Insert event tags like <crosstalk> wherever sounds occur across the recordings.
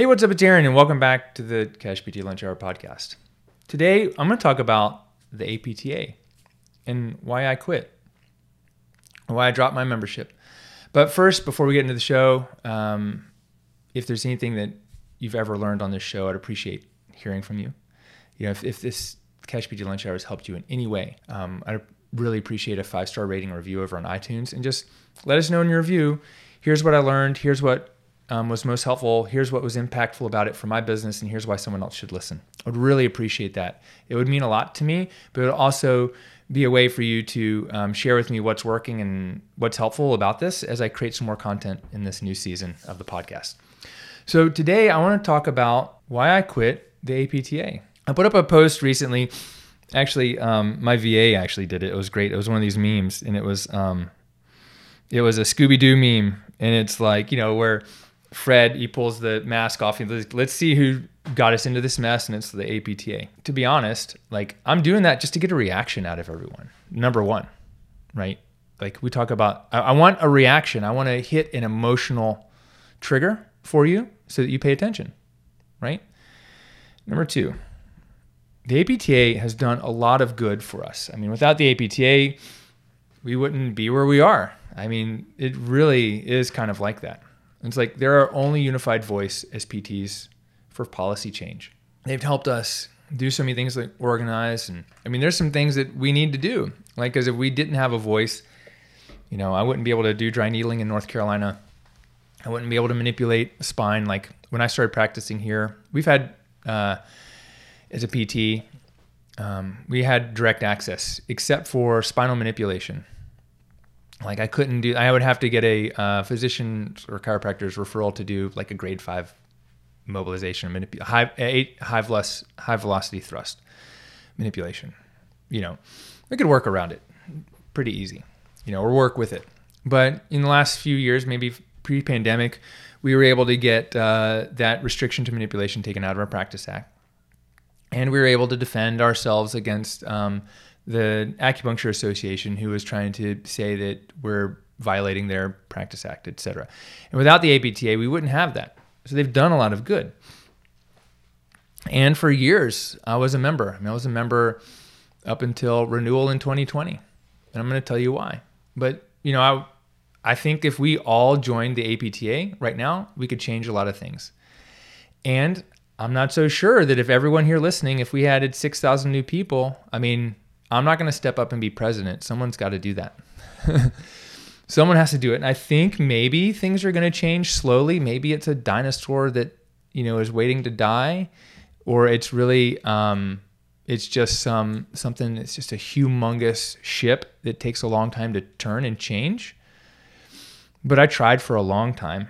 Hey, what's up? It's Aaron, and welcome back to the Cash PT Lunch Hour podcast. Today, I'm going to talk about the APTA and why I quit, why I dropped my membership. But first, before we get into the show, um, if there's anything that you've ever learned on this show, I'd appreciate hearing from you. You know, if, if this Cash PT Lunch Hour has helped you in any way, um, I'd really appreciate a five star rating or review over on iTunes and just let us know in your review. Here's what I learned. Here's what um, was most helpful. Here's what was impactful about it for my business, and here's why someone else should listen. I would really appreciate that. It would mean a lot to me, but it would also be a way for you to um, share with me what's working and what's helpful about this as I create some more content in this new season of the podcast. So today I want to talk about why I quit the APTA. I put up a post recently. Actually, um, my VA actually did it. It was great. It was one of these memes, and it was um, it was a Scooby Doo meme, and it's like you know where Fred, he pulls the mask off. He goes, let's see who got us into this mess, and it's the APTA. To be honest, like I'm doing that just to get a reaction out of everyone. Number one, right? Like we talk about, I, I want a reaction. I want to hit an emotional trigger for you so that you pay attention, right? Number two, the APTA has done a lot of good for us. I mean, without the APTA, we wouldn't be where we are. I mean, it really is kind of like that. It's like they're our only unified voice as PTs for policy change. They've helped us do so many things like organize and I mean there's some things that we need to do. Like because if we didn't have a voice, you know, I wouldn't be able to do dry needling in North Carolina. I wouldn't be able to manipulate spine. Like when I started practicing here, we've had uh, as a PT, um, we had direct access except for spinal manipulation like I couldn't do. I would have to get a uh, physician or chiropractor's referral to do like a grade five mobilization, manip- high eight high velocity, high velocity thrust manipulation. You know, we could work around it pretty easy. You know, or work with it. But in the last few years, maybe pre-pandemic, we were able to get uh, that restriction to manipulation taken out of our practice act, and we were able to defend ourselves against. Um, the Acupuncture Association, who was trying to say that we're violating their practice act, et cetera. And without the APTA, we wouldn't have that. So they've done a lot of good. And for years, I was a member. I, mean, I was a member up until renewal in 2020. And I'm going to tell you why. But, you know, I, I think if we all joined the APTA right now, we could change a lot of things. And I'm not so sure that if everyone here listening, if we added 6,000 new people, I mean, I'm not going to step up and be president. Someone's got to do that. <laughs> Someone has to do it. And I think maybe things are going to change slowly. Maybe it's a dinosaur that, you know, is waiting to die or it's really um, it's just some something it's just a humongous ship that takes a long time to turn and change. But I tried for a long time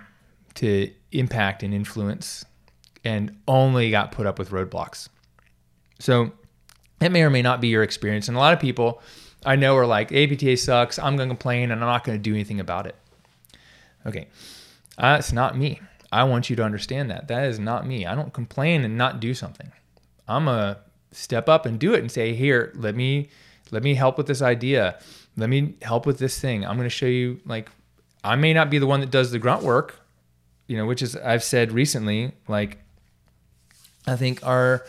to impact and influence and only got put up with roadblocks. So it may or may not be your experience. And a lot of people I know are like, APTA sucks. I'm going to complain and I'm not going to do anything about it. Okay. That's uh, not me. I want you to understand that. That is not me. I don't complain and not do something. I'm a step up and do it and say, "Here, let me let me help with this idea. Let me help with this thing. I'm going to show you like I may not be the one that does the grunt work, you know, which is I've said recently like I think our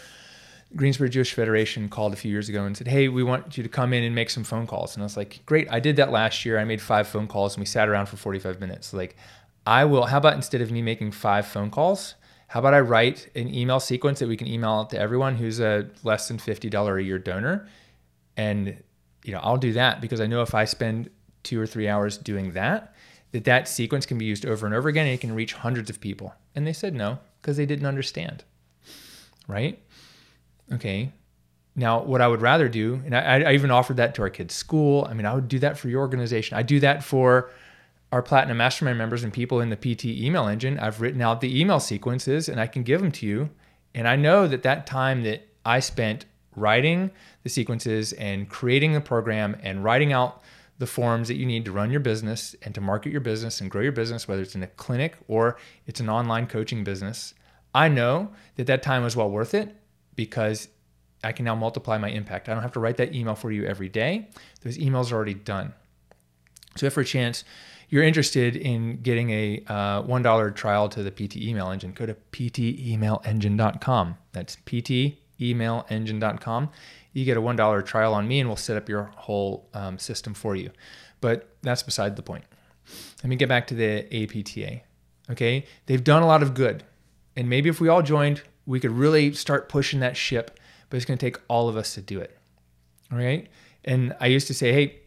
Greensboro Jewish Federation called a few years ago and said, Hey, we want you to come in and make some phone calls. And I was like, Great, I did that last year. I made five phone calls and we sat around for 45 minutes. Like, I will, how about instead of me making five phone calls, how about I write an email sequence that we can email to everyone who's a less than $50 a year donor? And, you know, I'll do that because I know if I spend two or three hours doing that, that that sequence can be used over and over again and it can reach hundreds of people. And they said no because they didn't understand. Right? Okay. Now, what I would rather do, and I, I even offered that to our kids' school. I mean, I would do that for your organization. I do that for our platinum mastermind members and people in the PT email engine, I've written out the email sequences and I can give them to you. And I know that that time that I spent writing the sequences and creating the program and writing out the forms that you need to run your business and to market your business and grow your business, whether it's in a clinic or it's an online coaching business. I know that that time was well worth it because I can now multiply my impact. I don't have to write that email for you every day. Those emails are already done. So, if for a chance you're interested in getting a uh, $1 trial to the PT email engine, go to ptemailengine.com. That's ptemailengine.com. You get a $1 trial on me, and we'll set up your whole um, system for you. But that's beside the point. Let me get back to the APTA. Okay, they've done a lot of good. And maybe if we all joined, we could really start pushing that ship, but it's going to take all of us to do it. All right. And I used to say, hey,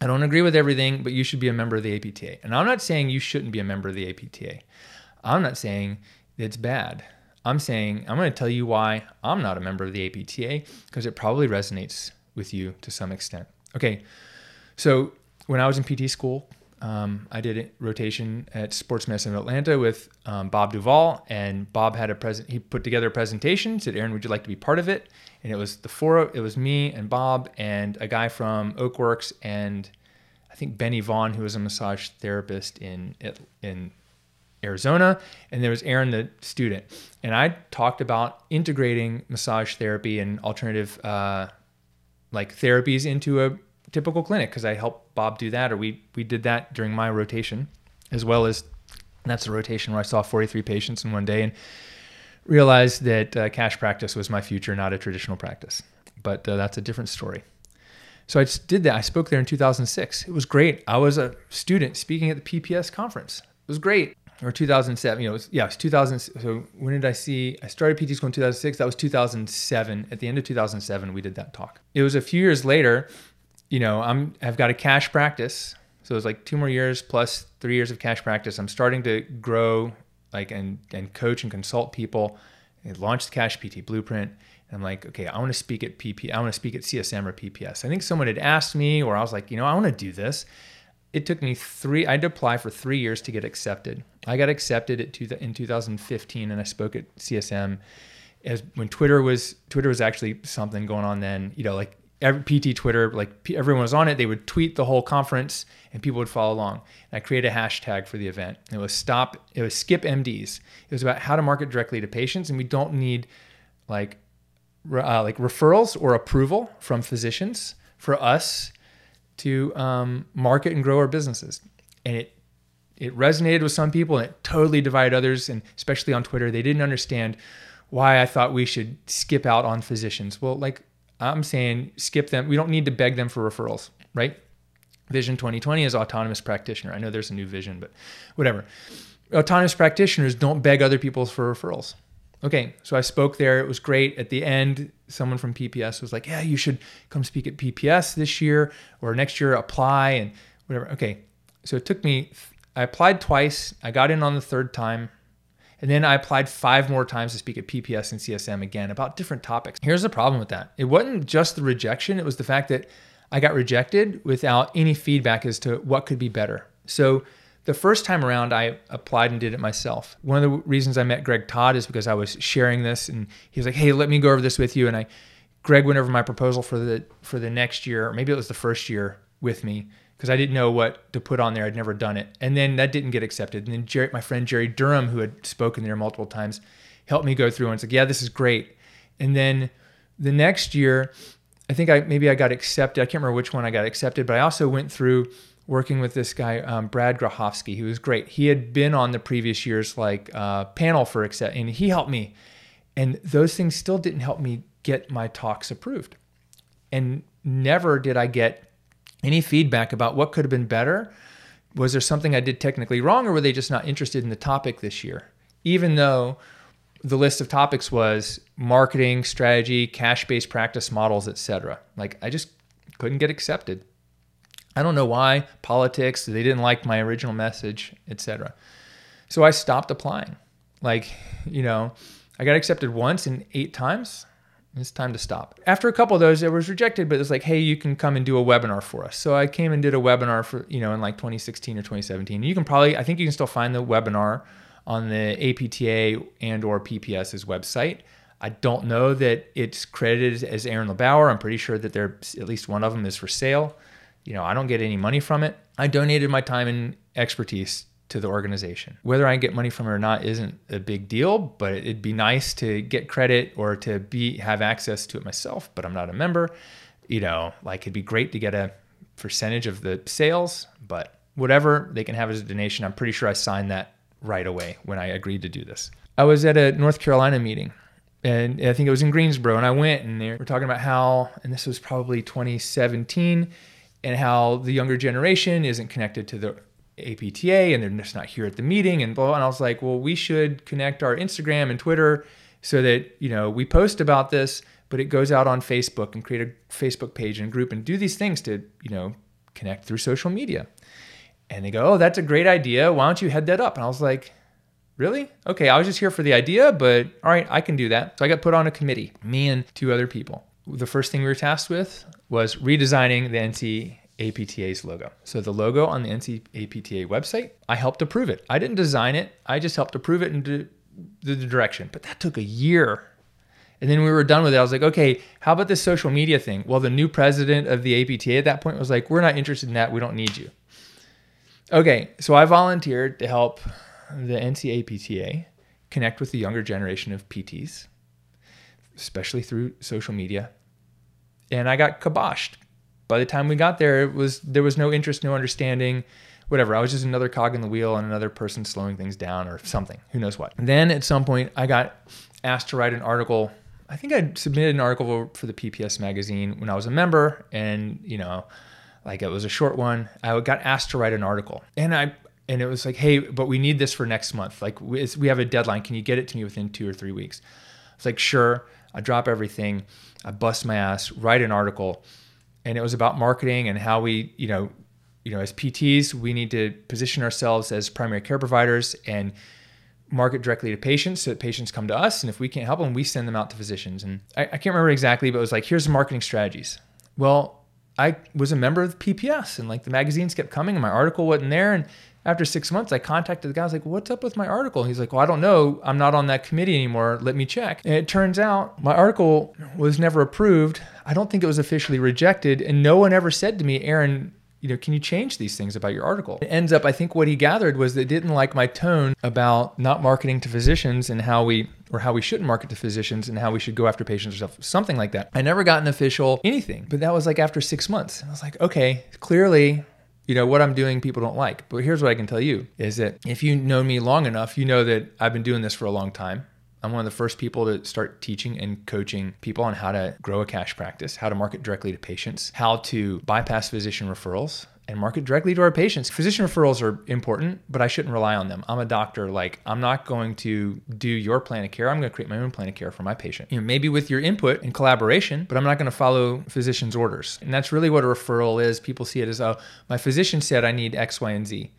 I don't agree with everything, but you should be a member of the APTA. And I'm not saying you shouldn't be a member of the APTA. I'm not saying it's bad. I'm saying I'm going to tell you why I'm not a member of the APTA because it probably resonates with you to some extent. Okay. So when I was in PT school, um, I did a rotation at Sports Medicine Atlanta with um, Bob Duvall, and Bob had a present. He put together a presentation. Said, "Aaron, would you like to be part of it?" And it was the four. It was me and Bob and a guy from Oakworks and I think Benny Vaughn, who was a massage therapist in in Arizona, and there was Aaron, the student. And I talked about integrating massage therapy and alternative uh, like therapies into a typical clinic because I helped Bob do that, or we we did that during my rotation, as well as that's a rotation where I saw 43 patients in one day and realized that uh, cash practice was my future, not a traditional practice. But uh, that's a different story. So I just did that. I spoke there in 2006. It was great. I was a student speaking at the PPS conference. It was great. Or 2007, you know, it was, yeah, it was 2000. So when did I see? I started PT school in 2006. That was 2007. At the end of 2007, we did that talk. It was a few years later you know, I'm I've got a cash practice. So it's like two more years plus three years of cash practice. I'm starting to grow like and and coach and consult people. I launched the Cash PT Blueprint. And I'm like, okay, I want to speak at PP. I want to speak at CSM or PPS. I think someone had asked me, or I was like, you know, I want to do this. It took me three. I had to apply for three years to get accepted. I got accepted at two, in 2015, and I spoke at CSM. As when Twitter was Twitter was actually something going on then. You know, like every PT Twitter, like everyone was on it. They would tweet the whole conference, and people would follow along. And I created a hashtag for the event. It was stop. It was skip MDs. It was about how to market directly to patients, and we don't need like uh, like referrals or approval from physicians for us to um, market and grow our businesses. And it it resonated with some people, and it totally divided others, and especially on Twitter, they didn't understand why I thought we should skip out on physicians. Well, like I'm saying skip them. We don't need to beg them for referrals, right? Vision 2020 is autonomous practitioner. I know there's a new vision, but whatever. Autonomous practitioners don't beg other people for referrals. Okay, so I spoke there. It was great. At the end, someone from PPS was like, "Yeah, you should come speak at PPS this year or next year. Apply and whatever." Okay, so it took me. I applied twice. I got in on the third time. And then I applied five more times to speak at PPS and CSM again about different topics. Here's the problem with that it wasn't just the rejection, it was the fact that I got rejected without any feedback as to what could be better. So the first time around, I applied and did it myself. One of the reasons I met Greg Todd is because I was sharing this, and he was like, "Hey, let me go over this with you." And I, Greg went over my proposal for the for the next year, or maybe it was the first year with me, because I didn't know what to put on there. I'd never done it. And then that didn't get accepted. And then Jerry, my friend Jerry Durham, who had spoken there multiple times, helped me go through and like, yeah, this is great. And then the next year, I think I maybe I got accepted. I can't remember which one I got accepted, but I also went through working with this guy, um, Brad Grahofsky, who was great. He had been on the previous year's like uh, panel for accept, and he helped me. And those things still didn't help me get my talks approved. And never did I get any feedback about what could have been better? Was there something I did technically wrong, or were they just not interested in the topic this year? Even though the list of topics was marketing, strategy, cash-based practice models, etc. Like I just couldn't get accepted. I don't know why. Politics, they didn't like my original message, etc. So I stopped applying. Like, you know, I got accepted once in eight times. It's time to stop. After a couple of those, it was rejected, but it's like, hey, you can come and do a webinar for us. So I came and did a webinar for, you know, in like 2016 or 2017. You can probably, I think you can still find the webinar on the APTA and or PPS's website. I don't know that it's credited as Aaron LeBauer. I'm pretty sure that there at least one of them is for sale. You know, I don't get any money from it. I donated my time and expertise to the organization. Whether I get money from it or not isn't a big deal, but it'd be nice to get credit or to be have access to it myself, but I'm not a member. You know, like it'd be great to get a percentage of the sales, but whatever they can have as a donation. I'm pretty sure I signed that right away when I agreed to do this. I was at a North Carolina meeting and I think it was in Greensboro and I went and they were talking about how and this was probably 2017 and how the younger generation isn't connected to the APTA and they're just not here at the meeting and blah. And I was like, well, we should connect our Instagram and Twitter so that, you know, we post about this, but it goes out on Facebook and create a Facebook page and group and do these things to, you know, connect through social media. And they go, oh, that's a great idea. Why don't you head that up? And I was like, really? Okay, I was just here for the idea, but all right, I can do that. So I got put on a committee, me and two other people. The first thing we were tasked with was redesigning the NC APTA's logo. So the logo on the NC APTA website, I helped approve it. I didn't design it. I just helped approve it into the direction. But that took a year. And then we were done with it. I was like, okay, how about this social media thing? Well, the new president of the APTA at that point was like, we're not interested in that. We don't need you. Okay, so I volunteered to help the NCAPTA connect with the younger generation of PTs, especially through social media. And I got kiboshed by the time we got there, it was there was no interest, no understanding, whatever. I was just another cog in the wheel and another person slowing things down or something. Who knows what. And then at some point, I got asked to write an article. I think I submitted an article for the PPS magazine when I was a member, and you know, like it was a short one. I got asked to write an article, and I and it was like, hey, but we need this for next month. Like we have a deadline. Can you get it to me within two or three weeks? It's like sure. I drop everything. I bust my ass, write an article and it was about marketing and how we, you know, you know, as PTs, we need to position ourselves as primary care providers and market directly to patients so that patients come to us. And if we can't help them, we send them out to physicians. And I, I can't remember exactly, but it was like, here's the marketing strategies. Well, I was a member of PPS and like the magazines kept coming and my article wasn't there. And after six months, I contacted the guy. I was like, what's up with my article? He's like, well, I don't know. I'm not on that committee anymore. Let me check. And it turns out my article was never approved. I don't think it was officially rejected. And no one ever said to me, Aaron, you know, can you change these things about your article? It ends up, I think what he gathered was they didn't like my tone about not marketing to physicians and how we, or how we shouldn't market to physicians and how we should go after patients or stuff, something like that. I never got an official anything, but that was like after six months. I was like, okay, clearly you know what i'm doing people don't like but here's what i can tell you is that if you know me long enough you know that i've been doing this for a long time i'm one of the first people to start teaching and coaching people on how to grow a cash practice how to market directly to patients how to bypass physician referrals and market directly to our patients. Physician referrals are important, but I shouldn't rely on them. I'm a doctor. Like, I'm not going to do your plan of care. I'm going to create my own plan of care for my patient. You know, maybe with your input and collaboration, but I'm not going to follow physician's orders. And that's really what a referral is. People see it as, oh, my physician said I need X, Y, and Z.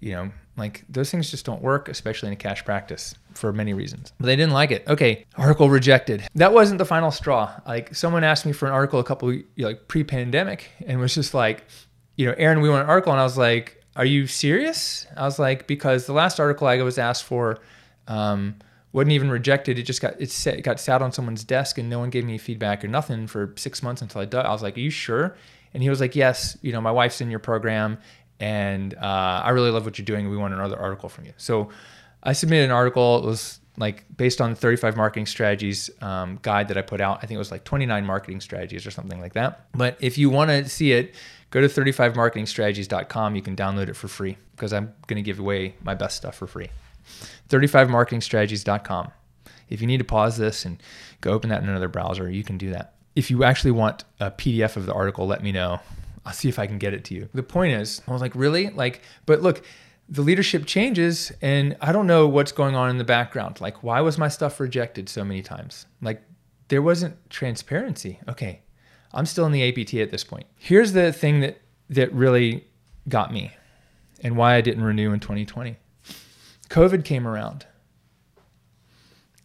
You know, like those things just don't work, especially in a cash practice for many reasons. But they didn't like it. Okay, article rejected. That wasn't the final straw. Like someone asked me for an article a couple like pre-pandemic and was just like, you know, Aaron, we want an article. And I was like, are you serious? I was like, because the last article I was asked for um, wasn't even rejected. It just got it, got sat on someone's desk and no one gave me feedback or nothing for six months until I. I was like, are you sure? And he was like, yes, you know, my wife's in your program and uh, I really love what you're doing. We want another article from you. So I submitted an article. It was like based on the 35 marketing strategies um, guide that I put out. I think it was like 29 marketing strategies or something like that. But if you want to see it, go to 35marketingstrategies.com. You can download it for free because I'm going to give away my best stuff for free. 35marketingstrategies.com. If you need to pause this and go open that in another browser, you can do that. If you actually want a PDF of the article, let me know. I'll see if I can get it to you. The point is, I was like, really? Like, but look, the leadership changes and I don't know what's going on in the background. Like, why was my stuff rejected so many times? Like, there wasn't transparency. Okay, I'm still in the APT at this point. Here's the thing that that really got me and why I didn't renew in 2020. COVID came around.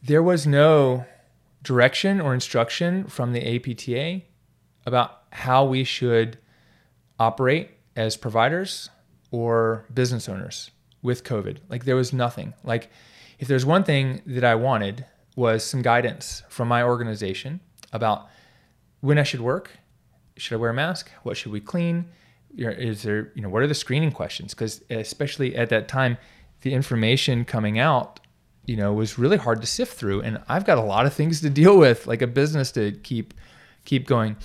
There was no direction or instruction from the APTA about how we should operate as providers or business owners with COVID. Like there was nothing. Like if there's one thing that I wanted was some guidance from my organization about when I should work, should I wear a mask? What should we clean? Is there, you know, what are the screening questions? Because especially at that time, the information coming out, you know, was really hard to sift through. And I've got a lot of things to deal with, like a business to keep keep going.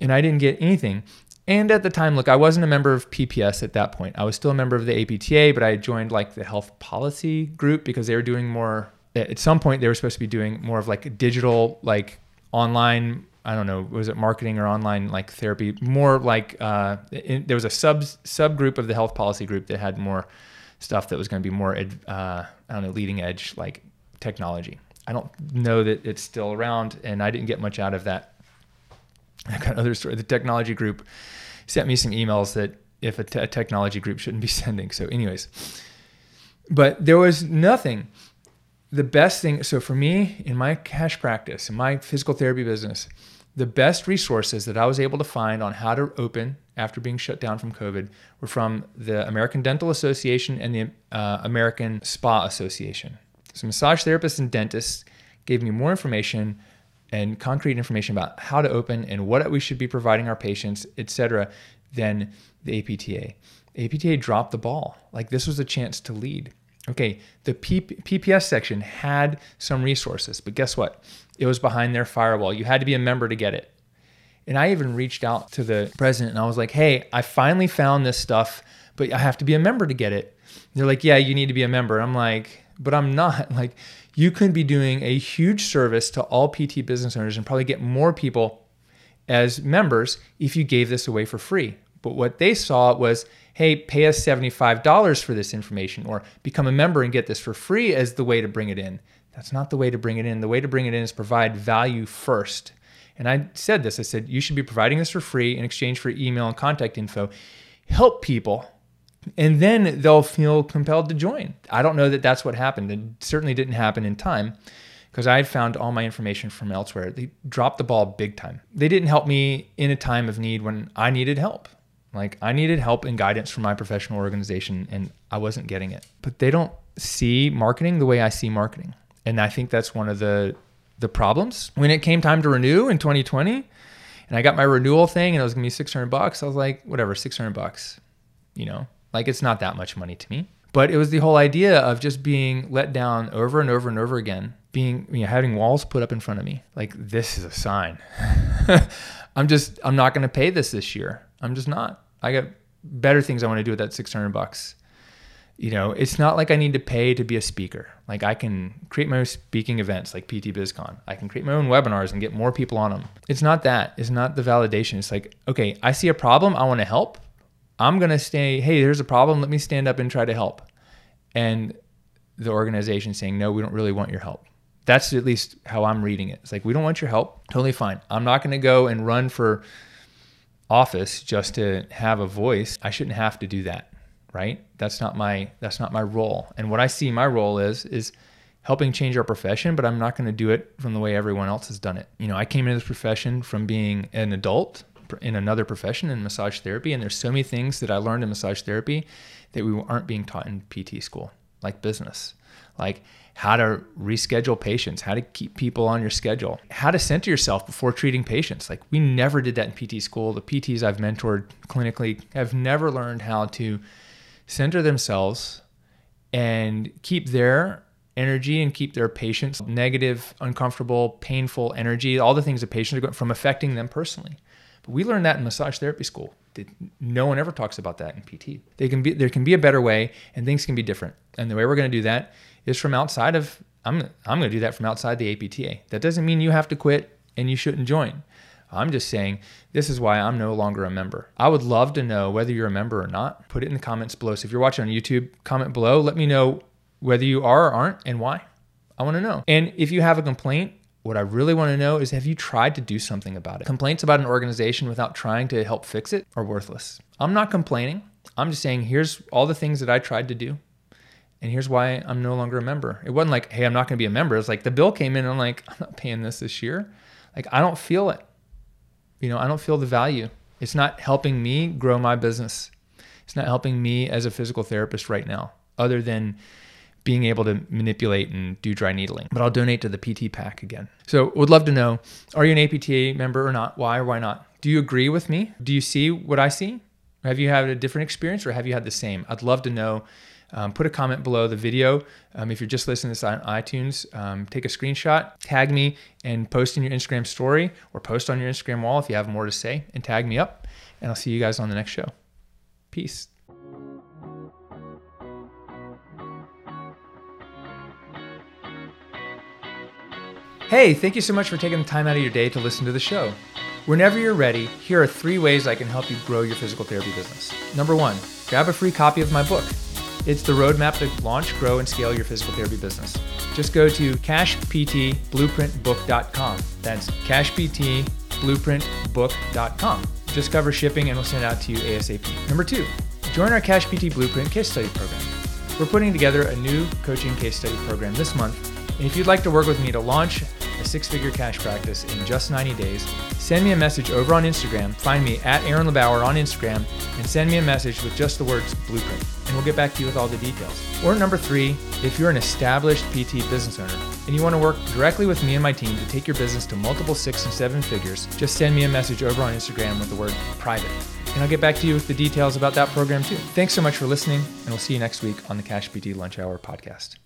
And I didn't get anything. And at the time, look, I wasn't a member of PPS at that point. I was still a member of the APTA, but I joined like the health policy group because they were doing more. At some point, they were supposed to be doing more of like digital, like online I don't know, was it marketing or online like therapy? More like uh, in, there was a sub subgroup of the health policy group that had more stuff that was going to be more, uh, I don't know, leading edge like technology. I don't know that it's still around, and I didn't get much out of that. I got another story. The technology group sent me some emails that if a, technology group shouldn't be <laughs> sending. So, anyways, but there was nothing. The best thing, so for me in my cash practice, in my physical therapy business, the best resources that I was able to find on how to open after being shut down from COVID were from the American Dental Association and the uh, American Spa Association. So, massage therapists and dentists gave me more information and concrete information about how to open and what we should be providing our patients, etc., than the APTA. APTA dropped the ball. Like this was a chance to lead. Okay, the P- PPS section had some resources, but guess what? It was behind their firewall. You had to be a member to get it. And I even reached out to the president and I was like, hey, I finally found this stuff, but I have to be a member to get it. And they're like, yeah, you need to be a member. I'm like, but I'm not. <laughs> Like, you could be doing a huge service to all PT business owners and probably get more people as members if you gave this away for free. But what they saw was, hey, pay us $75 for this information or become a member and get this for free as the way to bring it in. That's not the way to bring it in. The way to bring it in is provide value first. And I said this I said, you should be providing this for free in exchange for email and contact info. Help people, and then they'll feel compelled to join. I don't know that that's what happened. It certainly didn't happen in time because I had found all my information from elsewhere. They dropped the ball big time. They didn't help me in a time of need when I needed help. Like I needed help and guidance from my professional organization and I wasn't getting it. But they don't see marketing the way I see marketing. And I think that's one of the the problems. When it came time to renew in 2020 and I got my renewal thing and it was to be 600 bucks, I was like, whatever, 600 bucks. You know, like it's not that much money to me. But it was the whole idea of just being let down over and over and over again, being you know, having walls put up in front of me. Like this is a sign. <laughs> I'm just I'm not to pay this this year. I'm just not. I got better things I want to do with that 600 bucks. You know, it's not like I need to pay to be a speaker. Like I can create my own speaking events like PT BizCon. I can create my own webinars and get more people on them. It's not that. It's not the validation. It's like, okay, I see a problem. I want to help. I'm going to stay, hey, there's a problem. Let me stand up and try to help. And the organization saying, no, we don't really want your help. That's at least how I'm reading it. It's like, we don't want your help. Totally fine. I'm not going to go and run for office just to have a voice. I shouldn't have to do that, right? That's not my that's not my role. And what I see my role is is helping change our profession, but I'm not going to do it from the way everyone else has done it. You know, I came into this profession from being an adult in another profession in massage therapy and there's so many things that I learned in massage therapy that we aren't being taught in PT school, like business. Like how to reschedule patients, how to keep people on your schedule, how to center yourself before treating patients. Like we never did that in PT school. The PTs I've mentored clinically have never learned how to center themselves and keep their energy and keep their patients negative, uncomfortable, painful energy, all the things that patients are going from affecting them personally. But we learned that in massage therapy school. No one ever talks about that in PT. They can be, there can be a better way and things can be different. And the way we're going to do that is from outside of I'm I'm going to do that from outside the APTA. That doesn't mean you have to quit and you shouldn't join. I'm just saying this is why I'm no longer a member. I would love to know whether you're a member or not. Put it in the comments below. So if you're watching on YouTube, comment below. Let me know whether you are or aren't and why. I want to know. And if you have a complaint, what I really want to know is have you tried to do something about it? Complaints about an organization without trying to help fix it are worthless. I'm not complaining. I'm just saying here's all the things that I tried to do And here's why I'm no longer a member. It wasn't like, hey, I'm not going to be a member. It's like the bill came in and I'm like, <laughs> I'm not paying this this year. Like, I don't feel it. You know, I don't feel the value. It's not helping me grow my business. It's not helping me as a physical therapist right now, other than being able to manipulate and do dry needling. But I'll donate to the PT PAC again. So would love to know, are you an APTA member or not? Why or why not? Do you agree with me? Do you see what I see? Have you had a different experience or have you had the same? I'd love to know. Um, put a comment below the video. Um, if you're just listening to this on iTunes, um, take a screenshot, tag me, and post in your Instagram story or post on your Instagram wall if you have more to say, and tag me up. And I'll see you guys on the next show. Peace. Hey, thank you so much for taking the time out of your day to listen to the show. Whenever you're ready, here are three ways I can help you grow your physical therapy business. Number one, grab a free copy of my book. It's the roadmap to launch, grow, and scale your physical therapy business. Just go to cashptblueprintbook.com. That's cashptblueprintbook.com. Just cover shipping and we'll send it out to you ASAP. Number two, join our Cash PT Blueprint case study program. We're putting together a new coaching case study program this month. And if you'd like to work with me to launch six figure cash practice in just 90 days, send me a message over on Instagram. Find me at Aaron LeBauer on Instagram and send me a message with just the words blueprint, and we'll get back to you with all the details. Or number three, if you're an established PT business owner and you want to work directly with me and my team to take your business to multiple six and seven figures, just send me a message over on Instagram with the word private. And I'll get back to you with the details about that program too. Thanks so much for listening, and we'll see you next week on the Cash PT Lunch Hour podcast.